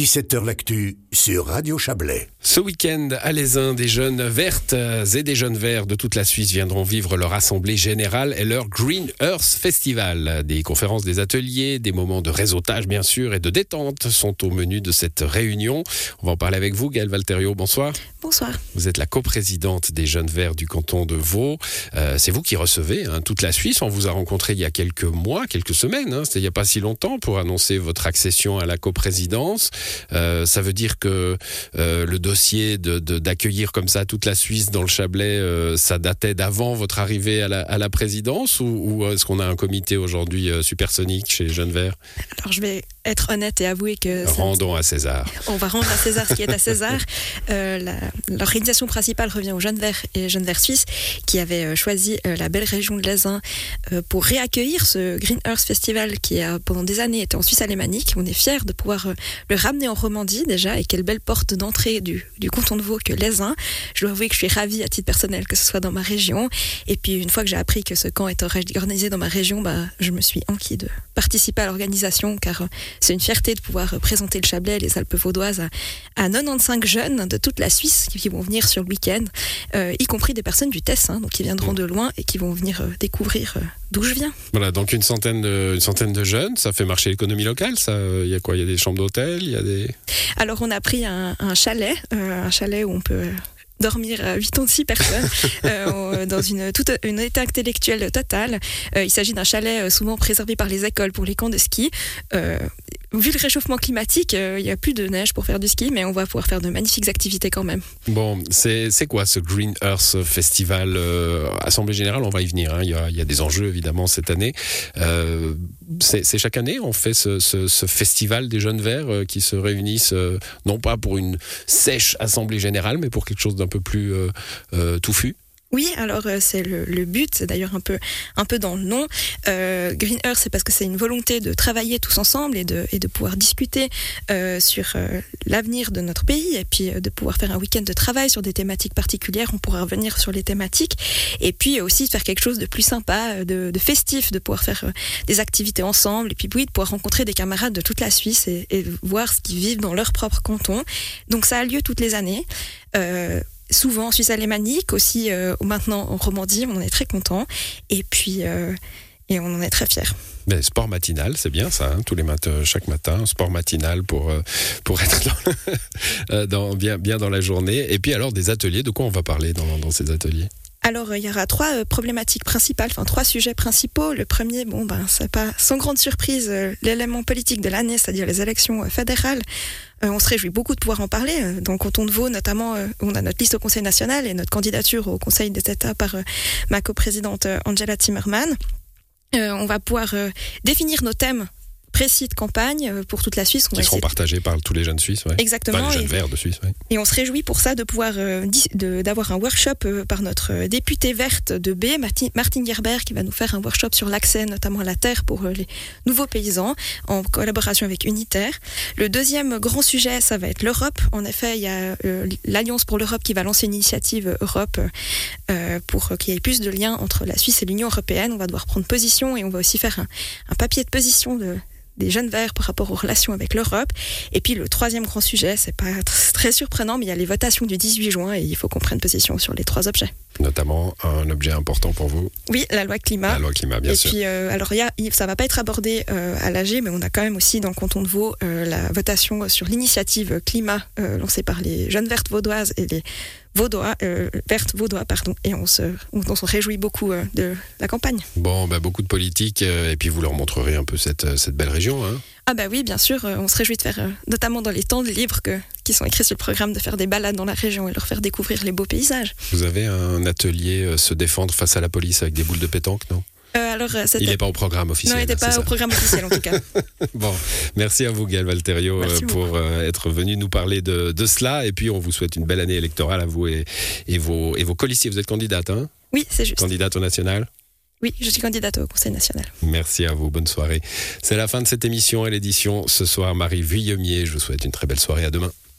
17h L'actu sur Radio Chablais. Ce week-end, à l'Aisin, des jeunes vertes et des jeunes verts de toute la Suisse viendront vivre leur assemblée générale et leur Green Earth Festival. Des conférences, des ateliers, des moments de réseautage bien sûr et de détente sont au menu de cette réunion. On va en parler avec vous, Gaëlle Valterio. Bonsoir. Bonsoir. Vous êtes la coprésidente des Jeunes Verts du canton de Vaud. Euh, c'est vous qui recevez hein, toute la Suisse. On vous a rencontré il y a quelques mois, quelques semaines, hein, c'était il n'y a pas si longtemps, pour annoncer votre accession à la coprésidence. Euh, ça veut dire que euh, le dossier d'accueillir comme ça toute la Suisse dans le Chablais, euh, ça datait d'avant votre arrivée à la, présidence ou, est-ce qu'on a un comité aujourd'hui supersonique chez Jeunes Verts Alors je vais être honnête et avouer que... Rendons à César. On va rendre à César ce qui est à César. L'organisation principale revient aux Jeunes Verts et Jeunes Verts Suisses qui avaient choisi la belle région de l'Aisin pour réaccueillir ce Green Earth Festival qui a pendant des années été en Suisse alémanique. On est fiers de pouvoir le ramener en Romandie déjà et quelle belle porte d'entrée du, du canton de Vaud que l'Aisin. Je dois avouer que je suis ravie à titre personnel que ce soit dans ma région. Et puis une fois que j'ai appris que ce camp est organisé dans ma région, bah, je me suis enquis de participer à l'organisation car euh, c'est une fierté de pouvoir euh, présenter le Chablais, les Alpes vaudoises à, 95 jeunes de toute la Suisse qui vont venir sur le week-end, euh, y compris des personnes du Tessin, donc qui viendront de loin et qui vont venir découvrir d'où je viens. Voilà, donc une centaine de, une centaine de jeunes, ça fait marcher l'économie locale. Ça, il y a quoi? Il y a des chambres d'hôtel, il y a des. Alors on a pris un, chalet, euh, un chalet où on peut dormir à 8 ans 6 personnes euh, dans une toute une état intellectuelle totale. Euh, il s'agit d'un chalet souvent préservé par les écoles pour les camps de ski vu le réchauffement climatique, euh, il n'y a plus de neige pour faire du ski, mais on va pouvoir faire de magnifiques activités quand même. Bon, c'est quoi ce Green Earth Festival euh, Assemblée Générale, on va y venir. Hein. Il, y a, des enjeux évidemment cette année. Euh, c'est chaque année, on fait ce, ce, festival des jeunes verts qui se réunissent, non pas pour une sèche Assemblée Générale, mais pour quelque chose d'un peu plus touffu. Oui, alors euh, c'est le, but, c'est d'ailleurs un peu, un peu dans le nom. Euh, Green Earth, c'est parce que c'est une volonté de travailler tous ensemble et de, et de pouvoir discuter euh, sur l'avenir de notre pays et puis de pouvoir faire un week-end de travail sur des thématiques particulières. On pourra revenir sur les thématiques et puis aussi de faire quelque chose de plus sympa, de, festif, de pouvoir faire des activités ensemble et puis oui, de pouvoir rencontrer des camarades de toute la Suisse et, et voir ce qu'ils vivent dans leur propre canton. Donc ça a lieu toutes les années souvent en Suisse alémanique, aussi euh, maintenant en Romandie, on en est très content. Et puis, euh, et on en est très fiers. Mais sport matinal, c'est bien ça, hein, tous les matins, chaque matin, sport matinal pour, euh, pour être dans, bien, bien dans la journée. Et puis alors des ateliers, de quoi on va parler dans, dans ces ateliers? Alors, il y aura trois problématiques principales, enfin trois sujets principaux. Le premier, bon, ben, c'est pas sans grande surprise l'élément politique de l'année, c'est-à-dire les élections fédérales. Euh, on se réjouit beaucoup de pouvoir en parler. Euh, dans le canton de Vaud, notamment, euh, on a notre liste au Conseil national et notre candidature au Conseil des États par ma coprésidente Angela Timmerman. on va pouvoir définir nos thèmes précis de campagne euh, pour toute la Suisse. Qui seront partagés par tous les jeunes Suisses. Exactement. les jeunes verts de Suisse. Et on se réjouit pour ça de pouvoir euh, d'avoir un workshop euh, par notre députée verte de B, Martine Gerber, qui va nous faire un workshop sur l'accès notamment à la terre pour les nouveaux paysans en collaboration avec Unitaire. Le deuxième grand sujet, ça va être l'Europe. En effet, il y a l'Alliance pour l'Europe qui va lancer une initiative Europe pour qu'il y ait plus de liens entre la Suisse et l'Union européenne. On va devoir prendre position et on va aussi faire un, un papier de position de des jeunes verts par rapport aux relations avec l'Europe. Et puis le troisième grand sujet, c'est pas très surprenant, mais il y a les votations du 18 juin et il faut qu'on prenne position sur les trois objets. Notamment un objet important pour vous. Oui, la loi climat. La loi climat, bien et sûr. Et puis, euh, alors, y a, ça va pas être abordé euh, à l'AG, mais on a quand même aussi dans le canton de Vaud euh, la votation sur l'initiative climat lancée par les jeunes vertes vaudoises et les vaudois, euh, verte vaudois, pardon, et on se, on, se réjouit beaucoup euh, de la campagne. Bon, bah, beaucoup de politique, euh, et puis vous leur montrerez un peu cette, cette belle région. Hein. Ah bah oui, bien sûr, on se réjouit de faire, notamment dans les temps de livres que, qui sont écrits sur le programme, de faire des balades dans la région et leur faire découvrir les beaux paysages. Vous avez un atelier se défendre face à la police avec des boules de pétanque, non? Euh, alors, euh, il n'est pas au programme officiel. Non, il n'était pas au programme officiel en tout cas. bon, merci à vous Gaël Valterio euh, pour être venu nous parler de, de, cela. Et puis on vous souhaite une belle année électorale à vous et, et, vos, et vos colistiers. Vous êtes candidate, hein? Oui, c'est juste. Candidate au national? Oui, je suis candidate au Conseil national. Merci à vous, bonne soirée. C'est la fin de cette émission et l'édition ce soir. Marie Vuillemier, je vous souhaite une très belle soirée, à demain.